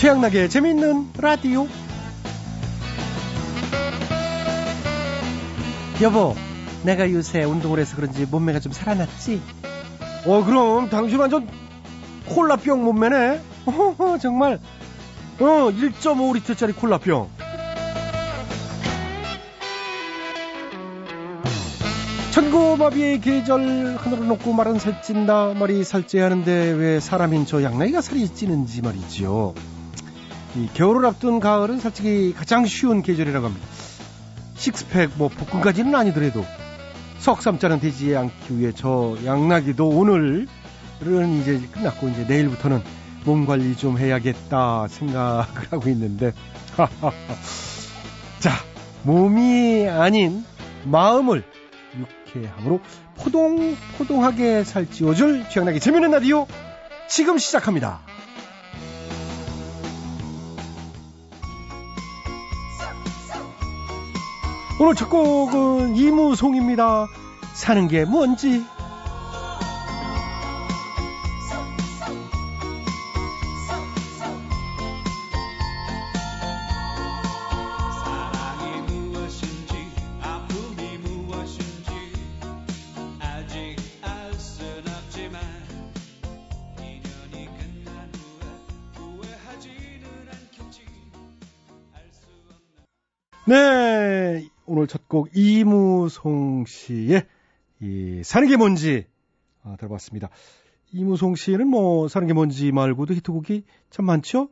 최양락의 재미있는 라디오. 여보, 내가 요새 운동을 해서 그런지 몸매가 좀 살아났지? 어, 그럼 당신 완전 콜라병 몸매네? 어허, 정말. 어, 1.5리터짜리 콜라병. 천고마비의 계절 하늘을 놓고 말은 살찐다 말이 살찌하는데 왜 사람인 저 양나이가 살이 찌는지 말이지요. 이 겨울을 앞둔 가을은 솔직히 가장 쉬운 계절이라고 합니다. 식스팩 뭐 복근까지는 아니더라도 석삼자는 되지 않기 위해 저 양나기도 오늘은 이제 끝났고 이제 내일부터는 몸 관리 좀 해야겠다 생각을 하고 있는데 자 몸이 아닌 마음을 유쾌함으로 포동포동하게 살찌워줄 최양락의 재미있는 라디오 지금 시작합니다. 오늘 첫 곡은 이무송입니다. 사는 게 뭔지. 곡 이무송 씨의 이 사는 게 뭔지 아, 들어봤습니다. 이무송 씨는 뭐 사는 게 뭔지 말고도 히트곡이 참 많죠.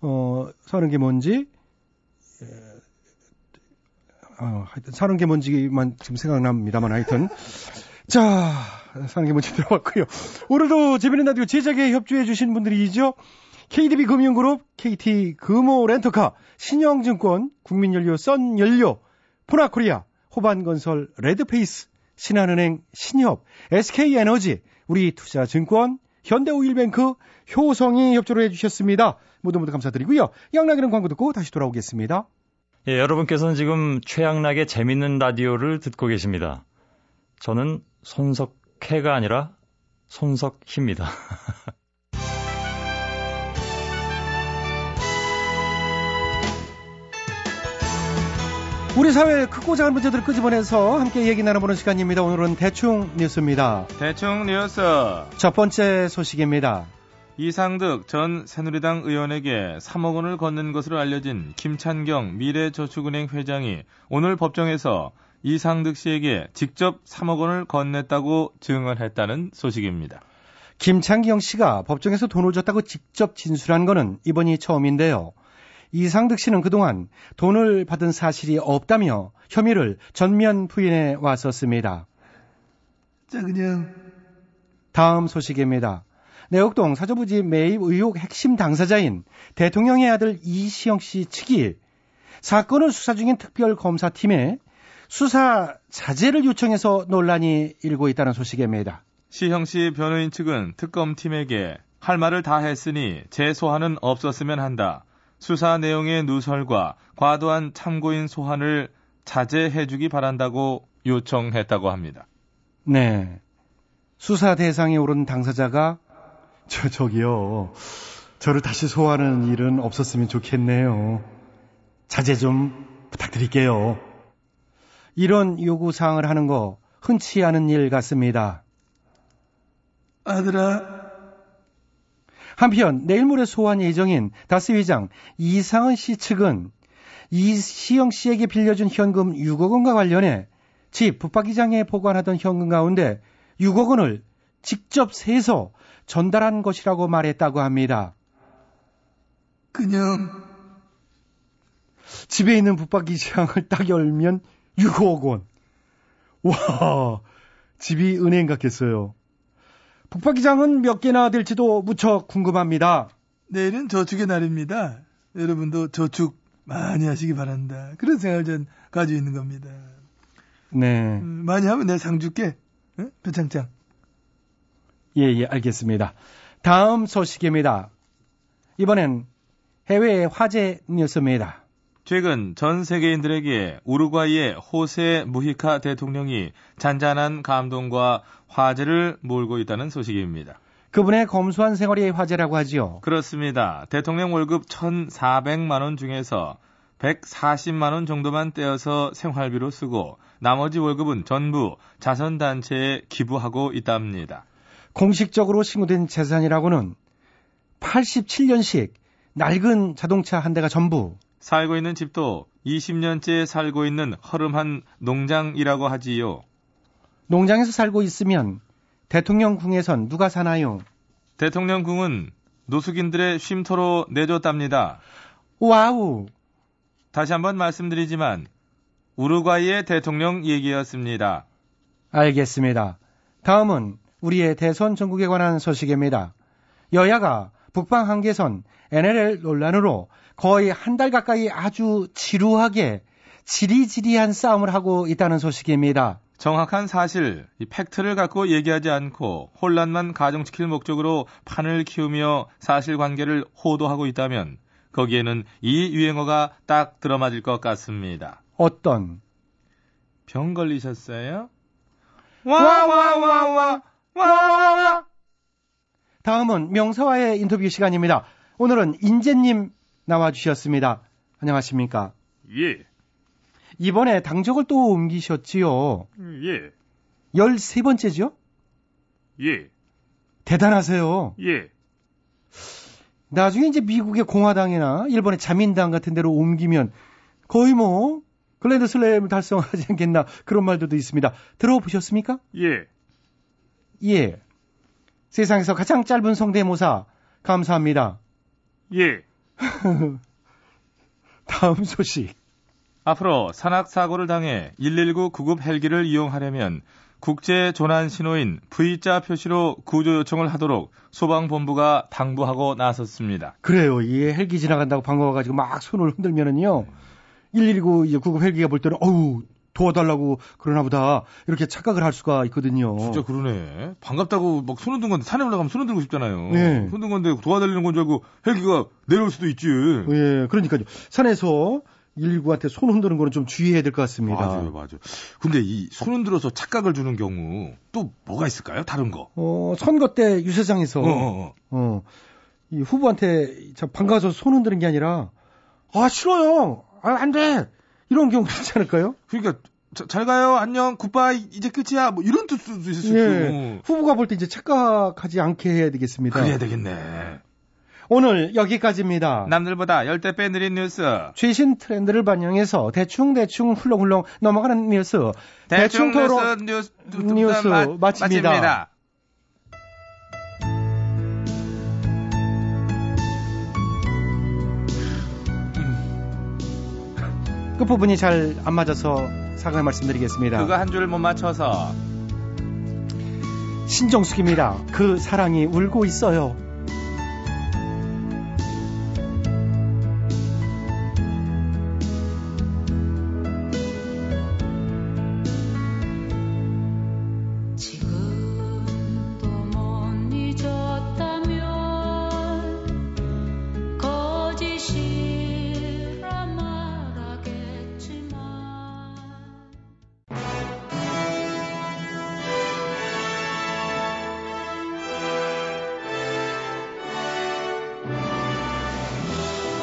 어, 사는 게 뭔지 예, 어, 하여튼 사는 게 뭔지만 지금 생각납니다만 하여튼 자 사는 게 뭔지 들어봤고요. 오늘도 재미있는 라디오 제작에 협조해 주신 분들이죠. KDB 금융그룹, KT 금호 렌터카, 신영증권, 국민연료, 썬연료, 포나코리아, 호반건설, 레드페이스, 신한은행, 신협, SK에너지, 우리투자증권, 현대오일뱅크, 효성이 협조를 해주셨습니다. 모두 모두 감사드리고요. 양락이는 광고 듣고 다시 돌아오겠습니다. 예, 여러분께서는 지금 최양락의 재밌는 라디오를 듣고 계십니다. 저는 손석해가 아니라 손석희입니다. 우리 사회의 크고 작은 문제들을 끄집어내서 함께 얘기 나눠보는 시간입니다. 오늘은 대충 뉴스입니다. 대충 뉴스. 첫 번째 소식입니다. 이상득 전 새누리당 의원에게 3억 원을 건넨 것으로 알려진 김찬경 미래저축은행 회장이 오늘 법정에서 이상득 씨에게 직접 3억 원을 건넸다고 증언했다는 소식입니다. 김창경 씨가 법정에서 돈을 줬다고 직접 진술한 것은 이번이 처음인데요. 이상득 씨는 그동안 돈을 받은 사실이 없다며 혐의를 전면 부인해 왔었습니다. 자, 그냥. 다음 소식입니다. 내곡동 사저부지 매입 의혹 핵심 당사자인 대통령의 아들 이시영 씨 측이 사건을 수사 중인 특별검사팀에 수사 자제를 요청해서 논란이 일고 있다는 소식입니다. 시형 씨 변호인 측은 특검팀에게 할 말을 다 했으니 재 소환은 없었으면 한다. 수사 내용의 누설과 과도한 참고인 소환을 자제해주기 바란다고 요청했다고 합니다. 네. 수사 대상에 오른 당사자가 저, 저기요. 저를 다시 소환하는 일은 없었으면 좋겠네요. 자제 좀 부탁드릴게요. 이런 요구 사항을 하는 거 흔치 않은 일 같습니다. 아들아, 한편 내일 모레 소환 예정인 다스 회장 이상은 씨 측은 이시영 씨에게 빌려준 현금 6억 원과 관련해 집 붙박이장에 보관하던 현금 가운데 6억 원을 직접 세서 전달한 것이라고 말했다고 합니다. 그냥 집에 있는 붙박이장을 딱 열면 6억 원. 와, 집이 은행 같겠어요. 북박이장은 몇 개나 될지도 무척 궁금합니다. 내일은 저축의 날입니다. 여러분도 저축 많이 하시기 바란다. 그런 생각을 전 가지고 있는 겁니다. 네. 음, 많이 하면 내가 상 줄게. 응? 표창장. 예, 예, 알겠습니다. 다음 소식입니다. 이번엔 해외 화제 뉴스입니다. 최근 전 세계인들에게 우루과이의 호세 무히카 대통령이 잔잔한 감동과 화제를 몰고 있다는 소식입니다. 그분의 검소한 생활이 화제라고 하지요. 그렇습니다. 대통령 월급 1,400만 원 중에서 140만 원 정도만 떼어서 생활비로 쓰고 나머지 월급은 전부 자선 단체에 기부하고 있답니다. 공식적으로 신고된 재산이라고는 87년식 낡은 자동차 한 대가 전부 살고 있는 집도 20년째 살고 있는 허름한 농장이라고 하지요. 농장에서 살고 있으면 대통령궁에선 누가 사나요? 대통령궁은 노숙인들의 쉼터로 내줬답니다. wow. 다시 한번 말씀드리지만 우루과이의 대통령 얘기였습니다. 알겠습니다. 다음은 우리의 대선 정국에 관한 소식입니다. 여야가 북방 한계선 NLL 논란으로 거의 한 달 가까이 아주 지루하게 지리지리한 싸움을 하고 있다는 소식입니다. 정확한 사실, 이 팩트를 갖고 얘기하지 않고 혼란만 가중시킬 목적으로 판을 키우며 사실관계를 호도하고 있다면 거기에는 이 유행어가 딱 들어맞을 것 같습니다. 어떤 병 걸리셨어요? 와와와와 와와와 다음은 명사와의 인터뷰 시간입니다. 오늘은 인재님 나와주셨습니다. 안녕하십니까? 예, 이번에 당적을 또 옮기셨지요. 예, 13번째죠? 예, 대단하세요. 예. 나중에 이제 미국의 공화당이나 일본의 자민당 같은 데로 옮기면 거의 뭐 글랜드 슬램을 달성하지 않겠나 그런 말들도 있습니다. 들어보셨습니까? 예. 예. 세상에서 가장 짧은 성대모사 감사합니다. 예. 다음 소식. 앞으로 산악 사고를 당해 119 구급 헬기를 이용하려면 국제 조난 신호인 V자 표시로 구조 요청을 하도록 소방본부가 당부하고 나섰습니다. 그래요. 이 헬기 지나간다고 반가워가지고 막 손을 흔들면은요. 119 이제 구급 헬기가 볼 때는 어우 도와달라고 그러나 보다 이렇게 착각을 할 수가 있거든요. 진짜 그러네. 반갑다고 막손 흔든 건데 산에 올라가면 손 흔들고 싶잖아요. 네. 흔든 건데 도와달라는 건 줄 알고 헬기가 내려올 수도 있지. 예, 그러니까요. 산에서 119한테 손 흔드는 거는 좀 주의해야 될 것 같습니다. 맞아요, 맞아요. 근데 이 손 흔들어서 착각을 주는 경우 또 뭐가 있을까요? 다른 거. 어, 선거 때 유세장에서 어, 어, 어. 어, 이 후보한테 참 반가워서 손 흔드는 게 아니라 아 싫어요. 아, 안 돼. 이런 경우 있지 않을까요? 그러니까 자- 잘 가요. 안녕. goodbye. 이제 끝이야. 뭐 이런 뜻도 있을 수 예. 있고. 후보가 볼 때 이제 착각하지 않게 해야 되겠습니다. 그래야 되겠네. 오늘 여기까지입니다. 남들보다 열대 배 느린 뉴스. 최신 트렌드를 반영해서 대충대충 훌렁훌렁 넘어가는 뉴스. 대충 토론 뉴스, 뉴스, 뉴스 마- 마칩니다. 마칩니다. 끝부분이 잘 안 맞아서 사과의 말씀드리겠습니다. 그거 한 줄 못 맞춰서 신정숙입니다. 그 사랑이 울고 있어요.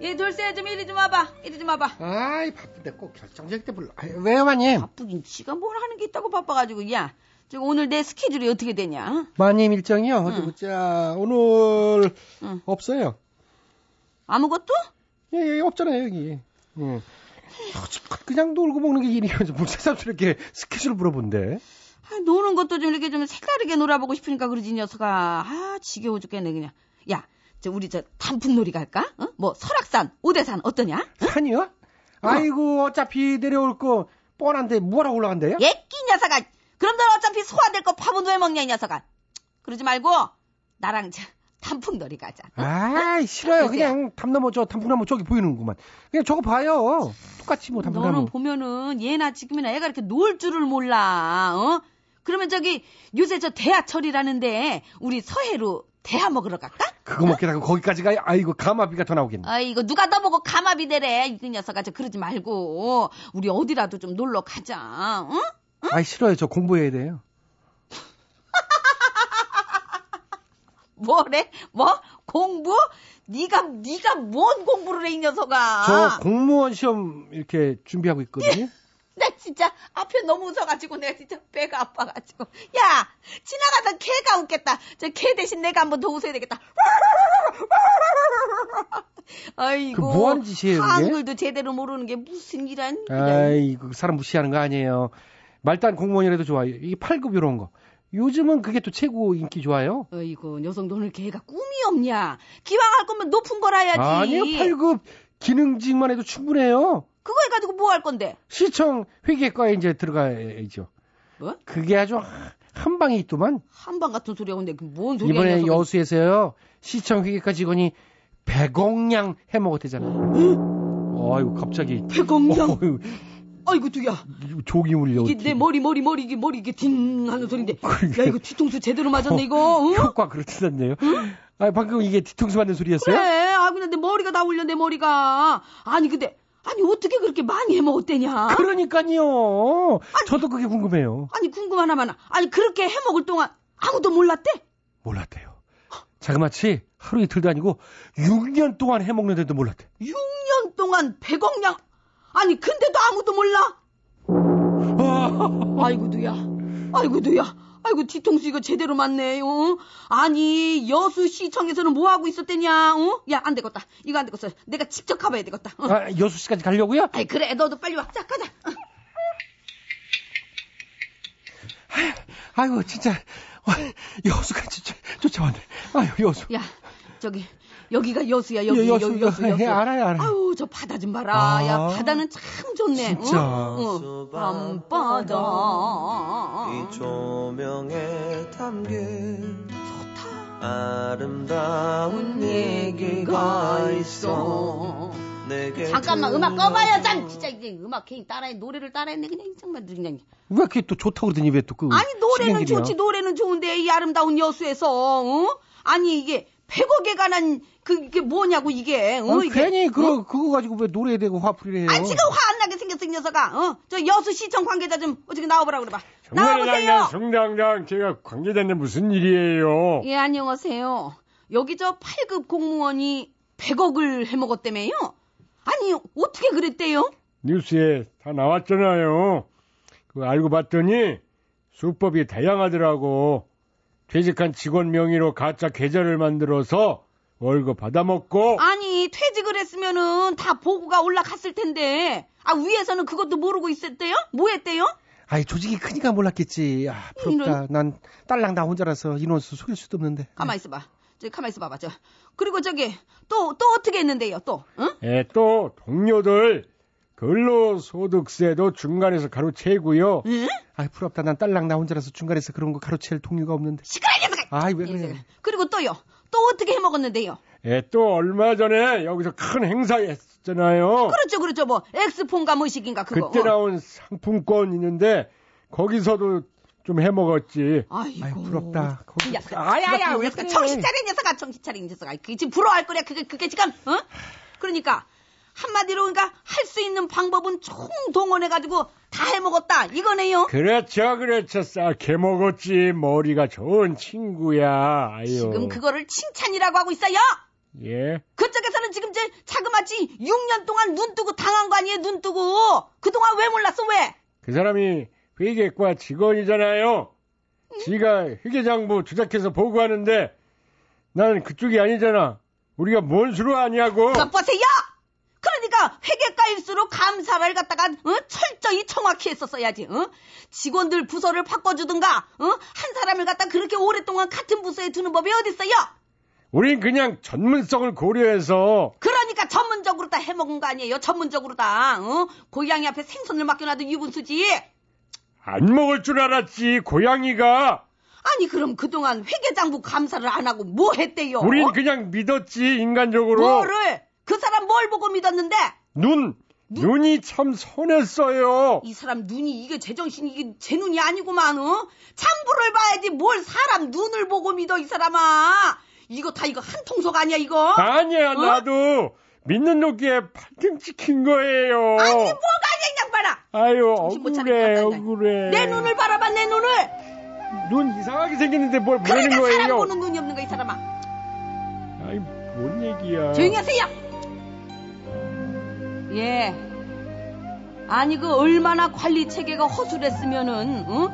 이 돌쇠야 좀 이리 좀 와봐. 이리 좀 와봐. 아이, 바쁜데 꼭 결정적 때 불러. 아이, 왜요, 마님? 바쁘긴 지가 뭘 하는 게 있다고 바빠가지고 야. 저 오늘 내 스케줄이 어떻게 되냐? 마님 일정이요? 어디 보자. 오늘 응. 없어요. 아무것도? 예, 예, 없잖아요, 여기. 예. 아, 그냥 놀고 먹는 게 일이면서 뭘 새삼스럽게 스케줄 물어본대. 아, 노는 것도 좀 이렇게 좀 색다르게 놀아보고 싶으니까 그러지 이 녀석아. 아 지겨워 죽겠네 그냥. 야, 저 우리 저 단풍놀이 갈까? 어? 뭐 설악산, 오대산 어떠냐? 산이요? 아이고, 어차피 내려올 거 뻔한데 뭐하러 올라간대요? 예끼 녀석아. 그럼 넌 어차피 소화될 거 밥은 왜 먹냐 이 녀석아. 그러지 말고 나랑 저 단풍놀이 가자. 아이, 싫어요. 그지야? 그냥 담나무, 저 단풍나무 저기 보이는구만. 그냥 저거 봐요. 똑같이 뭐 너는 단풍나무. 보면은 얘나 지금이나 애가 이렇게 놀 줄을 몰라. 어? 그러면 저기 요새 저 대하철이라는데 우리 서해로 대하 먹으러 갈까? 그거 먹겠다고 거기까지 가요? 아이고, 가마비가 더 나오겠네. 아이고 누가 더 보고 가마비 되래 이 녀석아 저 그러지 말고 우리 어디라도 좀 놀러 가자. 응? 아이, 싫어요. 저 공부해야 돼요. 뭐래? 뭐 공부? 네가 네가 뭔 공부를 해 이 녀석아? 저 공무원 시험 이렇게 준비하고 있거든요. 나 진짜 앞에 너무 웃어가지고 내가 진짜 배가 아파가지고 야 지나가던 개가 웃겠다 저 개 대신 내가 한번 더 웃어야 되겠다 아이고 그뭐 하는 짓이에요? 한글도 제대로 모르는 게 무슨 일한 아이고, 사람 무시하는 거 아니에요. 말단 공무원이라도 좋아요. 이게 8급 이런 거. 요즘은 그게 또 최고 인기 좋아요. 아이고 녀석 너는 개가 꿈이 없냐 기왕 할 거면 높은 걸 해야지 아니요, 8급 기능직만 해도 충분해요. 그거 해가지고 뭐 할 건데 시청 회계과에 이제 들어가야죠. 뭐? 그게 아주 한 방에 있더만. 한방 같은 소리 하고 근데 뭔 소리야 이번에 이 녀석은. 여수에서요, 시청 회계과 직원이 100억량 해먹었대잖아요. 아이고, 갑자기. 백억량 어휴, 아이고 두야 조기 울려. 이게 내 머리 머리 머리 이게 머리 이게 딩 하는 소리인데. 야 이거 뒤통수 제대로 맞았네 이거 응? 효과 그렇듯한데요. 아, 방금 이게 뒤통수 맞는 소리였어요? 그래 아 그냥 내 머리가 다 울려 내 머리가 아니 근데 아니 어떻게 그렇게 많이 해먹었대냐 그러니까요. 저도 그게 궁금해요. 아니 궁금하나 마나 아니 그렇게 해먹을 동안 아무도 몰랐대 몰랐대요. 자그마치 하루 이틀도 아니고 6년 동안 해먹는데도 몰랐대. 6년 동안 100억 량 아니 근데도 아무도 몰라 아이고 두야 아이고 두야 아이고 뒤통수 이거 제대로 맞네 어? 아니 여수 시청에서는 뭐 하고 있었대냐 어? 야안 되겠다 이거 안 되겠어 내가 직접 가봐야 되겠다 어. 아, 여수시까지 가려고요? 아이 그래 너도 빨리 와 자 가자 어. 아이고, 진짜. 어, 여수가 진짜 쫓아왔네. 아유, 여수. 야 저기 여기가 여수야 여기 여- 여수, 여기 여수 예, 여수 알아요, 알아요. 아유 저 바다 좀 봐라 아, 야 바다는 참 좋네 진짜. 어? 어. 밤바다 이 조명에 담긴 좋다 아름다운 얘기가 있어 내게 잠깐만 음악 꺼봐요 짠 진짜 이제 음악 괜히 따라해 노래를 따라했네 그냥 정말 그냥 왜 이렇게 또 좋다고 그러더니 왜 또 그. 아니 노래는 신경질이야? 좋지 노래는 좋은데 이 아름다운 여수에서 어? 아니 이게 100억에 관한 그게 뭐냐고 이게 어? 아니, 이게 괜히 어? 그거, 그거 가지고 왜 노래에 대고 화풀이를 해요? 아니 지금 화 안 나게 생겼어 이 녀석아 어? 저 여수 시청 관계자 좀 어떻게 나와보라 그래봐 나와보세요 성당장 제가 관계자인데 무슨 일이에요? 예 안녕하세요 여기 저 8급 공무원이 100억을 해먹었다며요 아니 어떻게 그랬대요 뉴스에 다 나왔잖아요. 그 알고 봤더니 수법이 다양하더라고. 퇴직한 직원 명의로 가짜 계좌를 만들어서 월급 받아먹고 아니 퇴직을 했으면은 다 보고가 올라갔을 텐데 아 위에서는 그것도 모르고 있었대요? 뭐 했대요? 아이, 조직이 크니까 몰랐겠지. 아, 부럽다. 이런. 난 딸랑 나 혼자라서 인원수 속일 수도 없는데. 가만 있어봐. 저 가만 있어봐 봐. 저 그리고 저기 또 또 어떻게 했는데요? 또 응? 예, 또 동료들 근로소득세도 중간에서 가로채고요. 응? 아이, 부럽다. 난 딸랑 나 혼자라서 중간에서 그런 거 가로챌 동료가 없는데. 시끄러 이 녀석아. 아이, 왜이 그래. 그리고 또요. 또 어떻게 해먹었는데요? 예, 또 얼마 전에 여기서 큰 행사 했잖아요. 그렇죠, 그렇죠. 뭐 엑스폰가 뭐식인가 그거. 그때 나온 상품권 있는데 거기서도 좀 해먹었지. 아이고. 아이, 부럽다. 거기. 이 녀석아. 아야야, 이 녀석아. 정신 이 녀석아. 정신 이 녀석아. 그게 지금 부러워할 거야. 그게 그게 지금 어? 그러니까 한마디로 그러니까 할 수 있는 방법은 총동원해가지고 다 해먹었다. 이거네요. 그렇죠, 그렇죠. 싹 해 먹었지. 머리가 좋은 친구야. 아유. 지금 그거를 칭찬이라고 하고 있어요. 예. 그쪽에서는 지금 저 자그마치 6년 동안 눈 뜨고 당한 거 아니에요, 눈 뜨고. 그동안 왜 몰랐어, 왜? 그 사람이 회계과 직원이잖아요. 지가 회계장부 조작해서 보고하는데 나는 그쪽이 아니잖아. 우리가 뭔 수로 아냐고. 그것 보세요! 회계과일수록 감사를 갖다가 어? 철저히 정확히 했었어야지. 어? 직원들 부서를 바꿔주든가 어? 한 사람을 갖다 그렇게 오랫동안 같은 부서에 두는 법이 어딨어요? 우린 그냥 전문성을 고려해서 그러니까 전문적으로 다 해먹은 거 아니에요? 전문적으로 다. 어? 고양이 앞에 생선을 맡겨놔도 유분수지. 안 먹을 줄 알았지. 고양이가 아니 그럼 그동안 회계장부 감사를 안 하고 뭐 했대요? 우린 그냥 믿었지 인간적으로. 뭐를? 그 사람 뭘 보고 믿었는데? 눈 눈 이 참 선했어요. 이 사람 눈이 이게 제정신이 이게 제 눈이 아니구만 어? 장부를 봐야지 뭘 사람 눈을 보고 믿어 이 사람아 이거 다 이거 한 통속 아니야 이거? 아니야 어? 나도 믿는 놓기에 팔등 찍힌 거예요. 아니 뭐가 아니야 이 양반아 아유 억울해 억울해. 내 눈을 바라봐 내 눈을 눈 이상하게 생겼는데 뭘 보는 그러니까 사람 거예요? 보는 눈이 없는 거야 이 사람아 아이 뭔 얘기야? 조용히 하세요 예 아니 그 얼마나 관리 체계가 허술했으면은 어?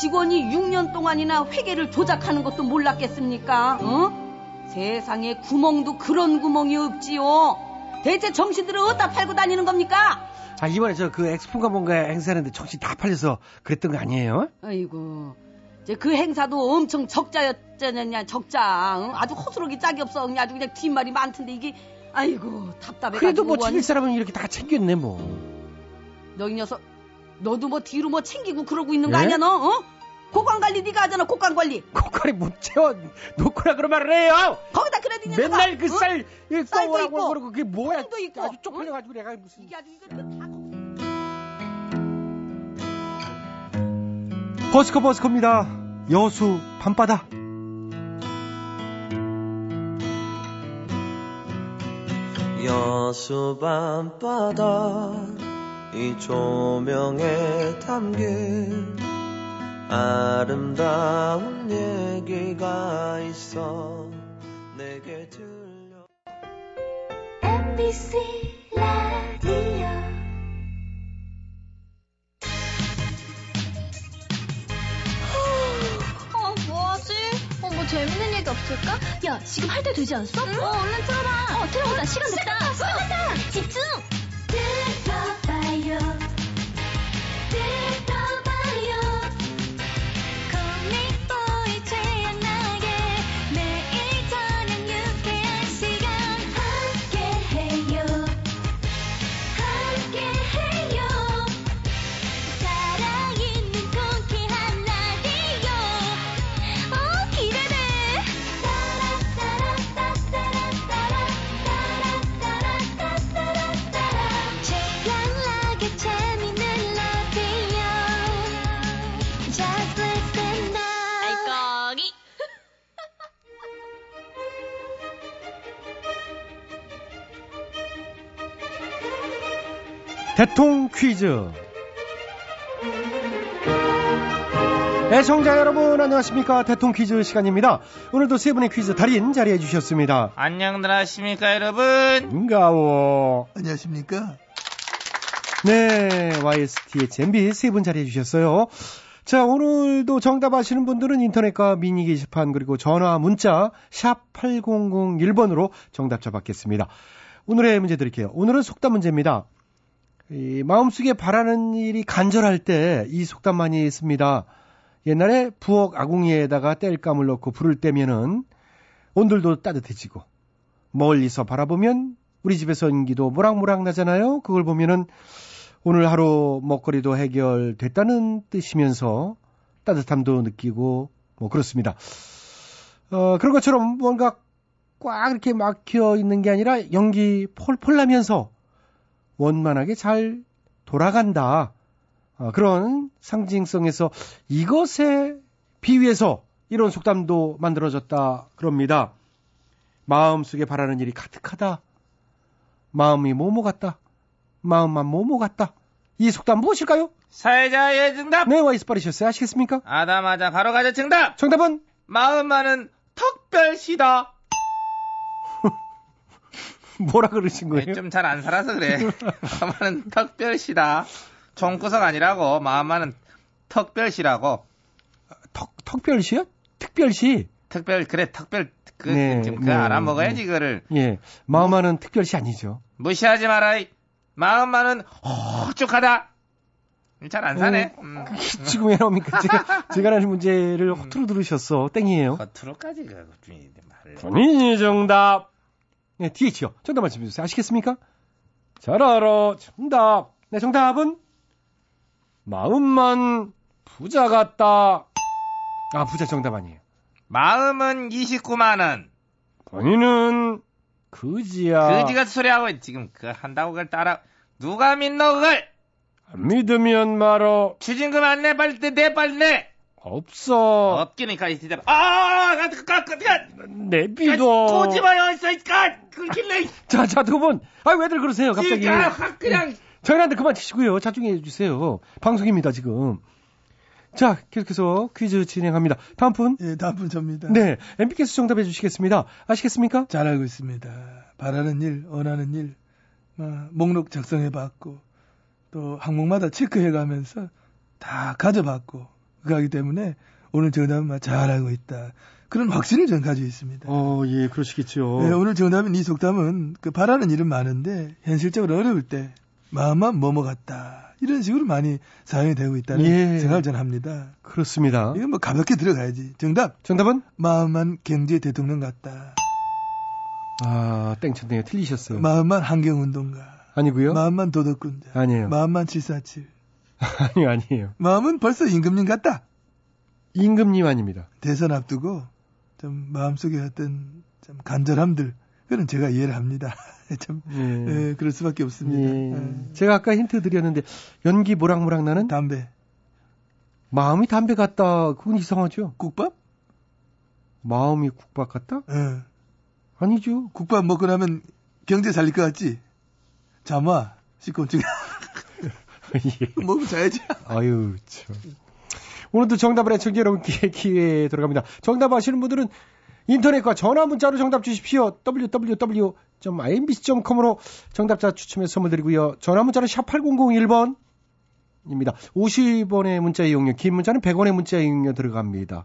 직원이 6년 동안이나 회계를 조작하는 것도 몰랐겠습니까? 어? 세상에 구멍도 그런 구멍이 없지요. 대체 정신들을 어디다 팔고 다니는 겁니까? 아, 이번에 저 그 엑스포가 뭔가 행사하는데 정신 다 팔려서 그랬던 거 아니에요? 아이고, 이제 그 행사도 엄청 적자였잖냐, 적자. 응? 아주 허술하게 짝이 없어. 아주 그냥 뒷말이 많던데 이게, 아이고, 답답해. 그래도 뭐 챙길 사람은 이렇게 다 챙겼네, 뭐. 너 이 녀석, 너도 뭐 뒤로 뭐 챙기고 그러고 있는 거 예? 아니야, 너? 어? 고관 관리 네가 하잖아, 고관 관리. 고칼이 못 채워 놓고라 그런 말을 해요! 거기다 그래도 이 녀석아, 맨날 그 응? 쌀, 이 쌀도 있고, 그러고 그게 뭐야? 쌀도 있고, 아주 쪽팔려가지고 내가 무슨. 이게 아주 이거 다 버스커 버스커입니다. 여수 밤바다. 여수 밤바다 이 조명에 담긴 아름다운 얘기가 있어 내게 들려. MBC 라디오 재밌는 얘기 없을까? 야, 지금 할 때 되지 않았어? 어, 얼른 틀어봐. 어, 틀어보자. 시간 됐다. 시간 됐다. 집중! 대통 퀴즈. 애청자 여러분 안녕하십니까 대통 퀴즈 시간입니다. 오늘도 세 분의 퀴즈 달인 자리해 주셨습니다. 안녕들 하십니까 여러분 반가워. 안녕하십니까? 네 YSTH MB 세 분 자리해 주셨어요. 자 오늘도 정답 아시는 분들은 인터넷과 미니 게시판 그리고 전화 문자 샵 8001번으로 정답자 받겠습니다. 오늘의 문제 드릴게요. 오늘은 속담 문제입니다. 이 마음속에 바라는 일이 간절할 때 이 속담 많이 씁니다. 옛날에 부엌 아궁이에다가 땔감을 넣고 불을 떼면은 온돌도 따뜻해지고 멀리서 바라보면 우리 집에서 연기도 모락모락 나잖아요. 그걸 보면은 오늘 하루 먹거리도 해결됐다는 뜻이면서 따뜻함도 느끼고 뭐 그렇습니다. 어, 그런 것처럼 뭔가 꽉 이렇게 막혀 있는 게 아니라 연기 폴폴 나면서 원만하게 잘 돌아간다. 어, 그런 상징성에서 이것에 비유해서 이런 속담도 만들어졌다 그럽니다. 마음속에 바라는 일이 가득하다. 마음이 뭐뭐 같다. 마음만 뭐뭐 같다. 이 속담 무엇일까요? 사회자의 정답 네, 와이스 빠르셨어요. 아시겠습니까? 아다마자 바로 가자 정답 정답은 마음만은 턱별시다 뭐라 그러신 거예요? 좀 잘 안 살아서 그래 마음만은 턱별시다 종구석 아니라고 마음만은 턱별시라고 턱, 턱별시요? 특별시? 특별 그래 특별 그, 네, 좀, 그 네, 알아먹어야지 네. 그거를 예. 마음만은 특별시 아니죠. 무시하지 마라 이 마음만은 호쭉하다 잘 안 사네 음. 지금 왜 나옵니까? 제가, 제가 하는 문제를 허투루 들으셨어. 땡이에요. 겉으로까지 그좀 말을 본인이 정답. 네, DH요. 정답 말씀해 주세요. 아시겠습니까? 잘 알아. 정답. 네, 정답은 마음만 부자 같다. 아, 부자 정답 아니에요. 마음은 29만 원. 본인은 그지야. 그지가 소리하고 지금 그 한다고 그걸 따라 누가 믿노 그걸? 안 믿으면 말어. 추징금 안 내 빨리 내, 내 빨리 내. 없어. 이 진짜. 아, 그, 그, 그, 내비도. 꼬지마요, 있어, 있까, 그길래. 자, 자, 두 분. 아, 왜들 그러세요, 갑자기. 그러니까 확 그냥. 저희한테 그만 치시고요. 자중해 주세요. 방송입니다, 지금. 자, 계속해서 퀴즈 진행합니다. 다음 분. 예, 다음 분 접니다. 네, MP께서 정답해 주시겠습니다. 아시겠습니까? 잘 알고 있습니다. 바라는 일, 원하는 일, 어, 목록 작성해 봤고, 또 항목마다 체크해 가면서 다 가져봤고, 그하기 때문에 오늘 정답은 잘 알고 있다. 그런 확신을 저는 가지고 있습니다. 어, 예, 그러시겠죠. 네, 오늘 정답인 이 속담은 그 바라는 일은 많은데 현실적으로 어려울 때 마음만 같다. 이런 식으로 많이 사용이 되고 있다는 예. 생각을 저는 합니다. 그렇습니다. 이건 뭐 가볍게 들어가야지. 정답. 정답은? 마음만 경제 대통령 같다. 아, 땡쳤네요. 틀리셨어요. 마음만 환경운동가. 아니고요. 마음만 도덕군자. 아니에요. 마음만 747. 아니요, 아니에요. 마음은 벌써 임금님 같다. 임금님 아닙니다. 대선 앞두고 좀 마음속에 어떤 좀 간절함들 그는 제가 이해를 합니다. 참 예. 예, 그럴 수밖에 없습니다. 예. 예. 제가 아까 힌트 드렸는데 연기 모락모락 나는 담배, 마음이 담배 같다. 그건 이상하죠. 국밥? 마음이 국밥 같다? 예. 아니죠. 국밥 먹고 나면 경제 살릴 것 같지? 잠아 씻고 지금 예. 먹고 자야지. 아유, 참. 오늘도 정답을 애청자 여러분께 기회에 들어갑니다. 정답 아시는 분들은 인터넷과 전화 문자로 정답 주십시오. www.imbc.com으로 정답자 추첨해서 선물 드리고요. 전화 문자는 샵 8001번 입니다. 50원의 문자 이용료, 긴 문자는 100원의 문자 이용료 들어갑니다.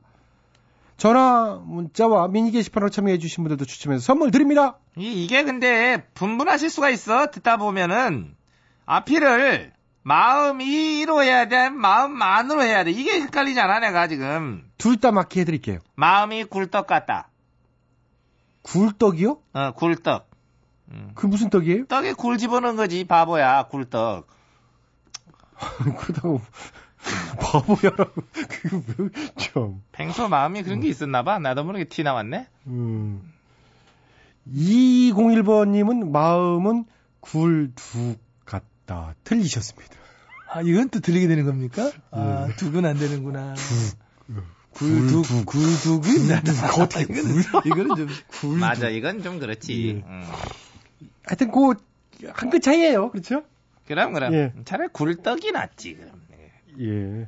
전화 문자와 미니 게시판으로 참여해 주신 분들도 추첨해서 선물 드립니다. 이, 이게 근데 분분하실 수가 있어. 듣다 보면은 앞이를 마음 이로 해야 돼, 마음만으로 해야 돼. 이게 헷갈리잖아, 내가 지금. 둘 다 맞게 해드릴게요. 마음이 굴떡 같다. 굴떡이요? 어, 굴떡. 그 무슨 떡이에요? 떡에 굴 집어넣은 거지, 바보야, 굴떡. 그렇다고 바보야라고 그거 참. 평소 마음이 그런 게 있었나 봐. 나도 모르게 티 나왔네. 음. 201번님은 마음은 굴두 같다. 틀리셨습니다. 아 이건 또 들리게 되는 겁니까? 예. 아 두근 안 되는구나. 굴두 굴두근 나는 어떻게 이거는 이거는 좀 맞아, 이건 좀 그렇지. 예. 음. 하여튼 그 한 끗 차이예요. 그렇죠? 그럼, 그럼. 예. 차라리 굴떡이 낫지, 그럼. 예. 예.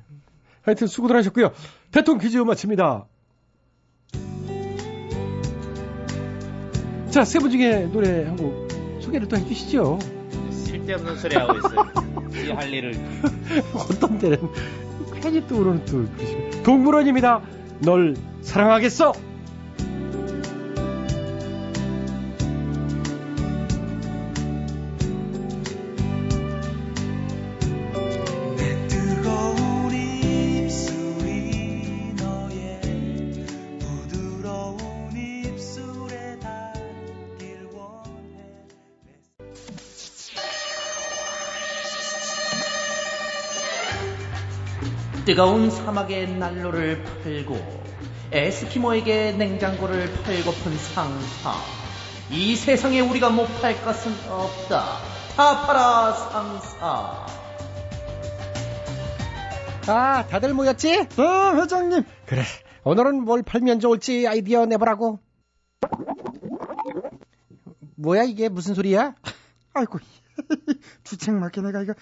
하여튼 수고들 하셨고요. 대통령 퀴즈 마칩니다. 자, 세 분 중에 노래 한 곡 소개를 또 해주시죠. 쓸데없는 소리 하고 있어. 이할 일을. 어떤 때는 괜히 또 오르는 또. 동물원입니다. 널 사랑하겠어. 뜨거운 사막의 난로를 팔고 에스키모에게 냉장고를 팔고픈 상사. 이 세상에 우리가 못 팔 것은 없다. 다 팔아 상사. 아, 다들 모였지? 어 회장님 그래. 오늘은 뭘 팔면 좋을지 아이디어 내보라고. 뭐야 이게 무슨 소리야? 아이고 주책 맞게 내가 이거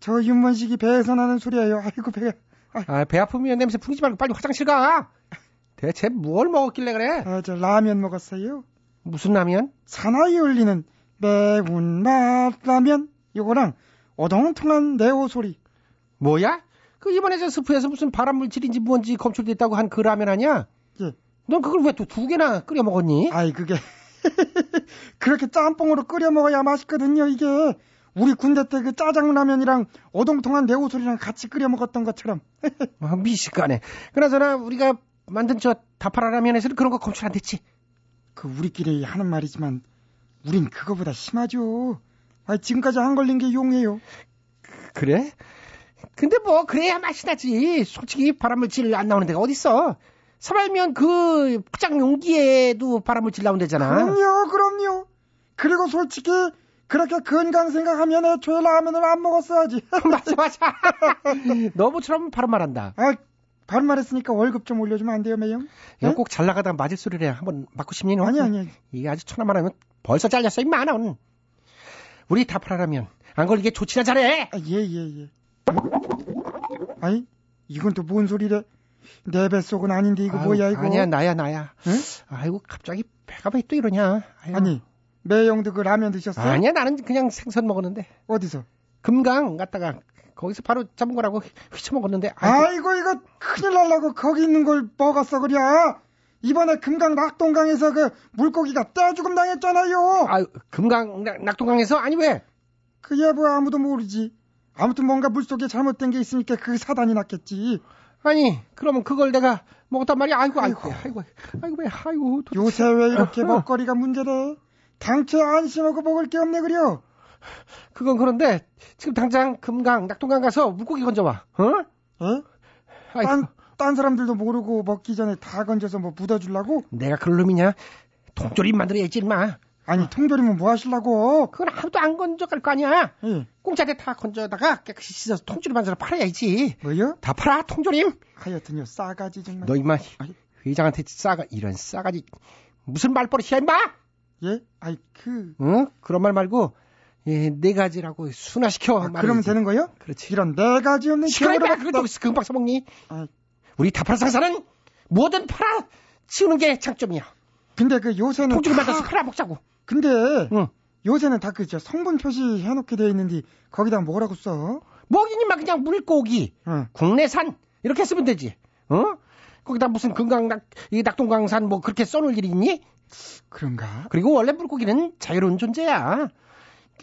저 윤문식이 배에서 나는 소리예요. 아이고 배가 아, 배 아프면 냄새 풍기지 말고 빨리 화장실 가. 대체 뭘 먹었길래 그래? 아, 저 라면 먹었어요. 무슨 라면? 사나이 울리는 매운 맛 라면 요거랑 어동통한 네오 소리. 뭐야? 그 이번에 저 스프에서 무슨 발암 물질인지 뭔지 검출됐다고 한 그 라면 아니야? 예. 넌 그걸 왜 또 두 개나 끓여 먹었니? 아이 그게 그렇게 짬뽕으로 끓여 먹어야 맛있거든요. 이게 우리 군대 때 그 짜장라면이랑 어동통한 네오 소리랑 같이 끓여 먹었던 것처럼. 아, 미식가네. 그나저나 우리가 만든 저 다파라 라면에서는 그런 거 검출 안 됐지. 그 우리끼리 하는 말이지만 우린 그거보다 심하죠. 아 지금까지 안 걸린 게 용이에요. 그래? 근데 뭐 그래야 맛이 나지. 솔직히 발암물질 안 나오는 데가 어딨어. 사발면 그 포장 용기에도 발암물질 나온대잖아. 그럼요, 그럼요. 그리고 솔직히 그렇게 건강 생각하면 애초에 라면을 안 먹었어야지. 맞아, 맞아. 너무처럼 바로 말한다. 아, 바로 말했으니까 월급 좀 올려주면 안 돼요, 매형? 이거 꼭잘 나가다 맞을 소리래. 한번 맞고 싶니? 너? 아니, 아니. 이게 아주 천하만 하면 벌써 잘렸어, 임마, 넌. 우리 다 팔아라면 안 걸리게 조치나 잘해. 아, 예, 예, 예. 아니, 이건 또 뭔 소리래? 내 뱃속은 아닌데 이거 아유, 뭐야 이거? 아니야, 나야, 나야. 응? 아이고, 갑자기 배가 왜 또 이러냐. 아유. 아니, 매형도 그 라면 드셨어요? 아니야, 나는 그냥 생선 먹었는데. 어디서? 금강 갔다가 거기서 바로 잡은 거라고 휘쳐 먹었는데. 아이고, 아이고 이거 큰일 날라고 거기 있는 걸 먹었어 그려. 이번에 금강 낙동강에서 그 물고기가 떼죽음 당했잖아요. 아유, 금강 낙- 낙동강에서 아니 왜? 그야 뭐 아무도 모르지. 아무튼 뭔가 물속에 잘못된 게 있으니까 그 사단이 났겠지. 아니, 그러면 그걸 내가 먹었단 말이야. 아이고, 아이고, 아이고, 아이고, 왜, 아이고. 도대체. 요새 왜 이렇게 어. 먹거리가 문제래? 당최 안심하고 먹을 게 없네 그려. 그건 그런데 지금 당장 금강 낙동강 가서 물고기 건져와. 어? 에? 아이고, 딴, 딴 사람들도 모르고 먹기 전에 다 건져서 뭐 묻어주려고? 내가 그럴 놈이냐? 통조림 만들어야지, 임마. 아니 통조림은 뭐 하시려고? 그건 아무도 안 건져갈 거 아니야. 예. 공짜에 다 건져다가 깨끗이 씻어서 통조림 만들어 팔아야지. 뭐요? 다 팔아, 통조림. 하여튼요 싸가지 정말. 너 임마. 회장한테 싸가 이런 싸가지 무슨 말버릇이야 임마? 예? 아이 그 응? 그런 말 말고 예, 네 가지라고 순화시켜. 아. 그러면 되는 거요? 그렇지. 이런 네 가지 없는 시끄러니까 그걸 또 금방 써먹니? 아, 우리 다팔 상사는 뭐든 팔아 치우는 게 장점이야. 근데 그 요새는 다- 만들어서 팔아 먹자고. 근데 응. 요새는 다그저 성분 표시 해놓게 돼 있는데 거기다 뭐라고 써? 뭐긴 임마 그냥 물고기 응. 국내산 이렇게 쓰면 되지. 어? 거기다 무슨 금강 낙, 이 낙동강산 뭐 그렇게 써놓을 일이 있니? 그런가? 그리고 원래 물고기는 자유로운 존재야.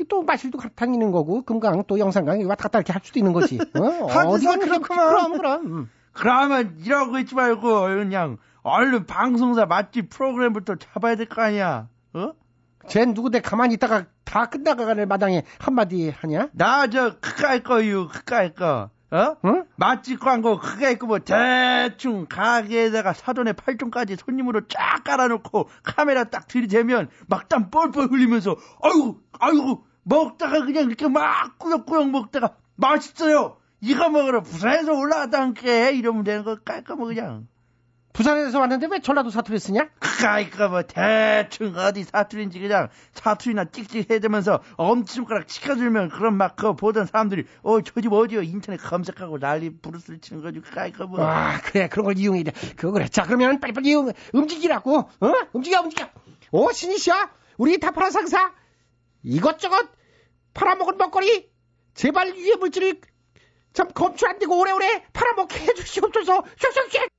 또 마실도 다니는 거고 금강 또 영산강 왔다 갔다 이렇게 할 수도 있는 거지. 어? 어디건 그렇구만. 그럼 그럼. 그러면 이러고 있지 말고 그냥 얼른 방송사 맛집 프로그램부터 잡아야 될 거 아니야. 어? 쟤 누구대 가만히 있다가 다 끝나가는 마당에 한마디 하냐? 나 저 그까이 거유 그까이 거. 어? 응? 맛집 광고 그게 있고 뭐 대충 가게에다가 사돈의 팔종까지 손님으로 쫙 깔아놓고 카메라 딱 들이대면 막땀 뻘뻘 흘리면서 아이고 아이고 먹다가 그냥 이렇게 막 꾸역꾸역 먹다가 맛있어요 이거 먹으러 부산에서 올라왔다 함께 이러면 되는 거 깔끔하 그냥 부산에서 왔는데 왜 전라도 사투리 쓰냐? 그니까 뭐 대충 어디 사투리인지 그냥 사투리나 찍찍 해대면서 엄지손가락 치켜주면 그런 막 그거 보던 사람들이 어 저집 어디요? 인터넷 검색하고 난리 부르스를 치는 거지. 그니까 뭐. 아 그래. 그런 걸 이용해. 그거 그래 자. 그러면 빨리빨리 이용, 움직이라고. 어? 움직여 움직여. 오 신이시야 우리 다파라 상사? 이것저것 팔아먹은 먹거리? 제발 유해 물질을 참 검출 안 되고 오래오래 팔아먹게 해주시옵소서. 슉슉슉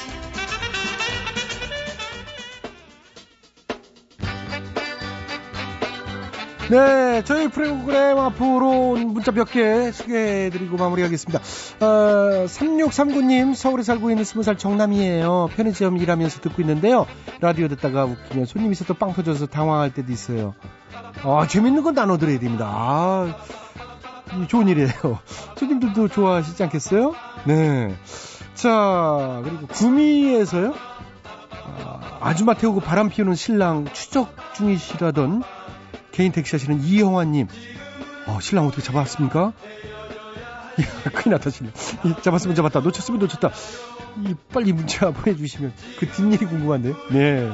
네, 저희 프로그램 앞으로 온 문자 몇 개 소개해드리고 마무리하겠습니다. 어, 3639님, 서울에 살고 있는 20살 정남이에요. 편의점 일하면서 듣고 있는데요. 라디오 듣다가 웃기면 손님 있어 또빵 터져서 당황할 때도 있어요. 아, 재밌는 건 나눠드려야 됩니다. 아, 이 좋은 일이에요. 손님들도 좋아하시지 않겠어요? 네. 자, 그리고 구미에서요. 아, 아줌마 태우고 바람 피우는 신랑 추적 중이시라던 개인 택시 하시는 이영환님. 어, 신랑 어떻게 잡았습니까? 이야, 큰일 났다, 신랑. 이, 잡았으면 잡았다. 놓쳤으면 놓쳤다. 이, 빨리 문자 보내주시면 그 뒷일이 궁금한데. 네.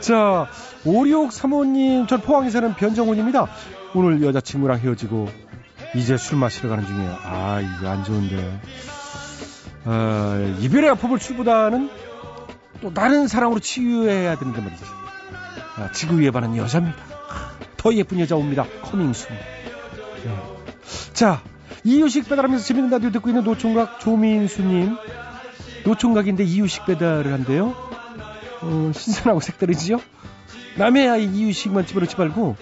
자, 5635님, 전 포항에 사는 변정훈입니다. 오늘 여자친구랑 헤어지고 이제 술 마시러 가는 중이에요. 아, 이거 안 좋은데. 아, 이별의 아픔을 출보다는 또 다른 사랑으로 치유해야 되는데 말이지. 아, 지구 위에 바는 여자입니다. 더 예쁜 여자 옵니다. 커밍순. 네. 자, 이유식 배달하면서 재밌는 라디오 듣고 있는 노총각 조민수님. 노총각인데 이유식 배달을 한대요. 어, 신선하고 색다르지요? 남의 아이 이유식만 집어넣지 말고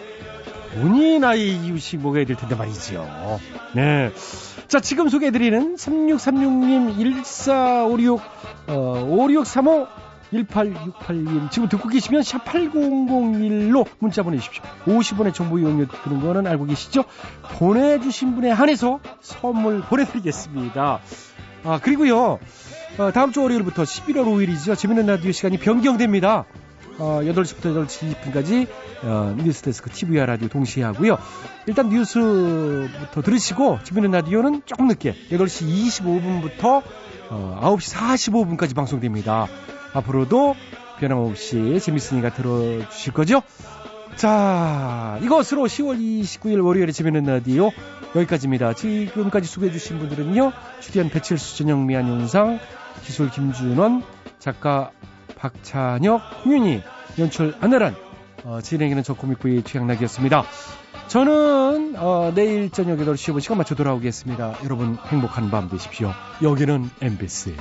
본인 아이 이유식 먹어야 될 텐데 말이지요. 네. 자, 지금 소개해드리는 3636님 1456, 어, 5635 1868님. 지금 듣고 계시면 샵 8001로 문자 보내주십시오. 50원의 정보 이용료 드는 거는 알고 계시죠? 보내주신 분에 한해서 선물 보내드리겠습니다. 아, 그리고요. 어, 다음 주 월요일부터 11월 5일이죠. 재밌는 라디오 시간이 변경됩니다. 어, 8시부터 8시 20분까지 어, 뉴스데스크 TV와 라디오 동시에 하고요. 일단 뉴스부터 들으시고 재밌는 라디오는 조금 늦게 8시 25분부터 어, 9시 45분까지 방송됩니다. 앞으로도 변함없이 재밌으니까 들어주실 거죠? 자, 이것으로 10월 29일 월요일에 재밌는 라디오 여기까지입니다. 지금까지 소개해주신 분들은요, 주디안 배칠수 전영미 안용상, 기술 김준원, 작가 박찬혁, 홍윤희, 연출 안나란, 어, 진행에는 저 코믹부의 최양락이었습니다. 저는 어, 내일 저녁 8시 5분 시간 맞춰 돌아오겠습니다. 여러분 행복한 밤 되십시오. 여기는 MBC.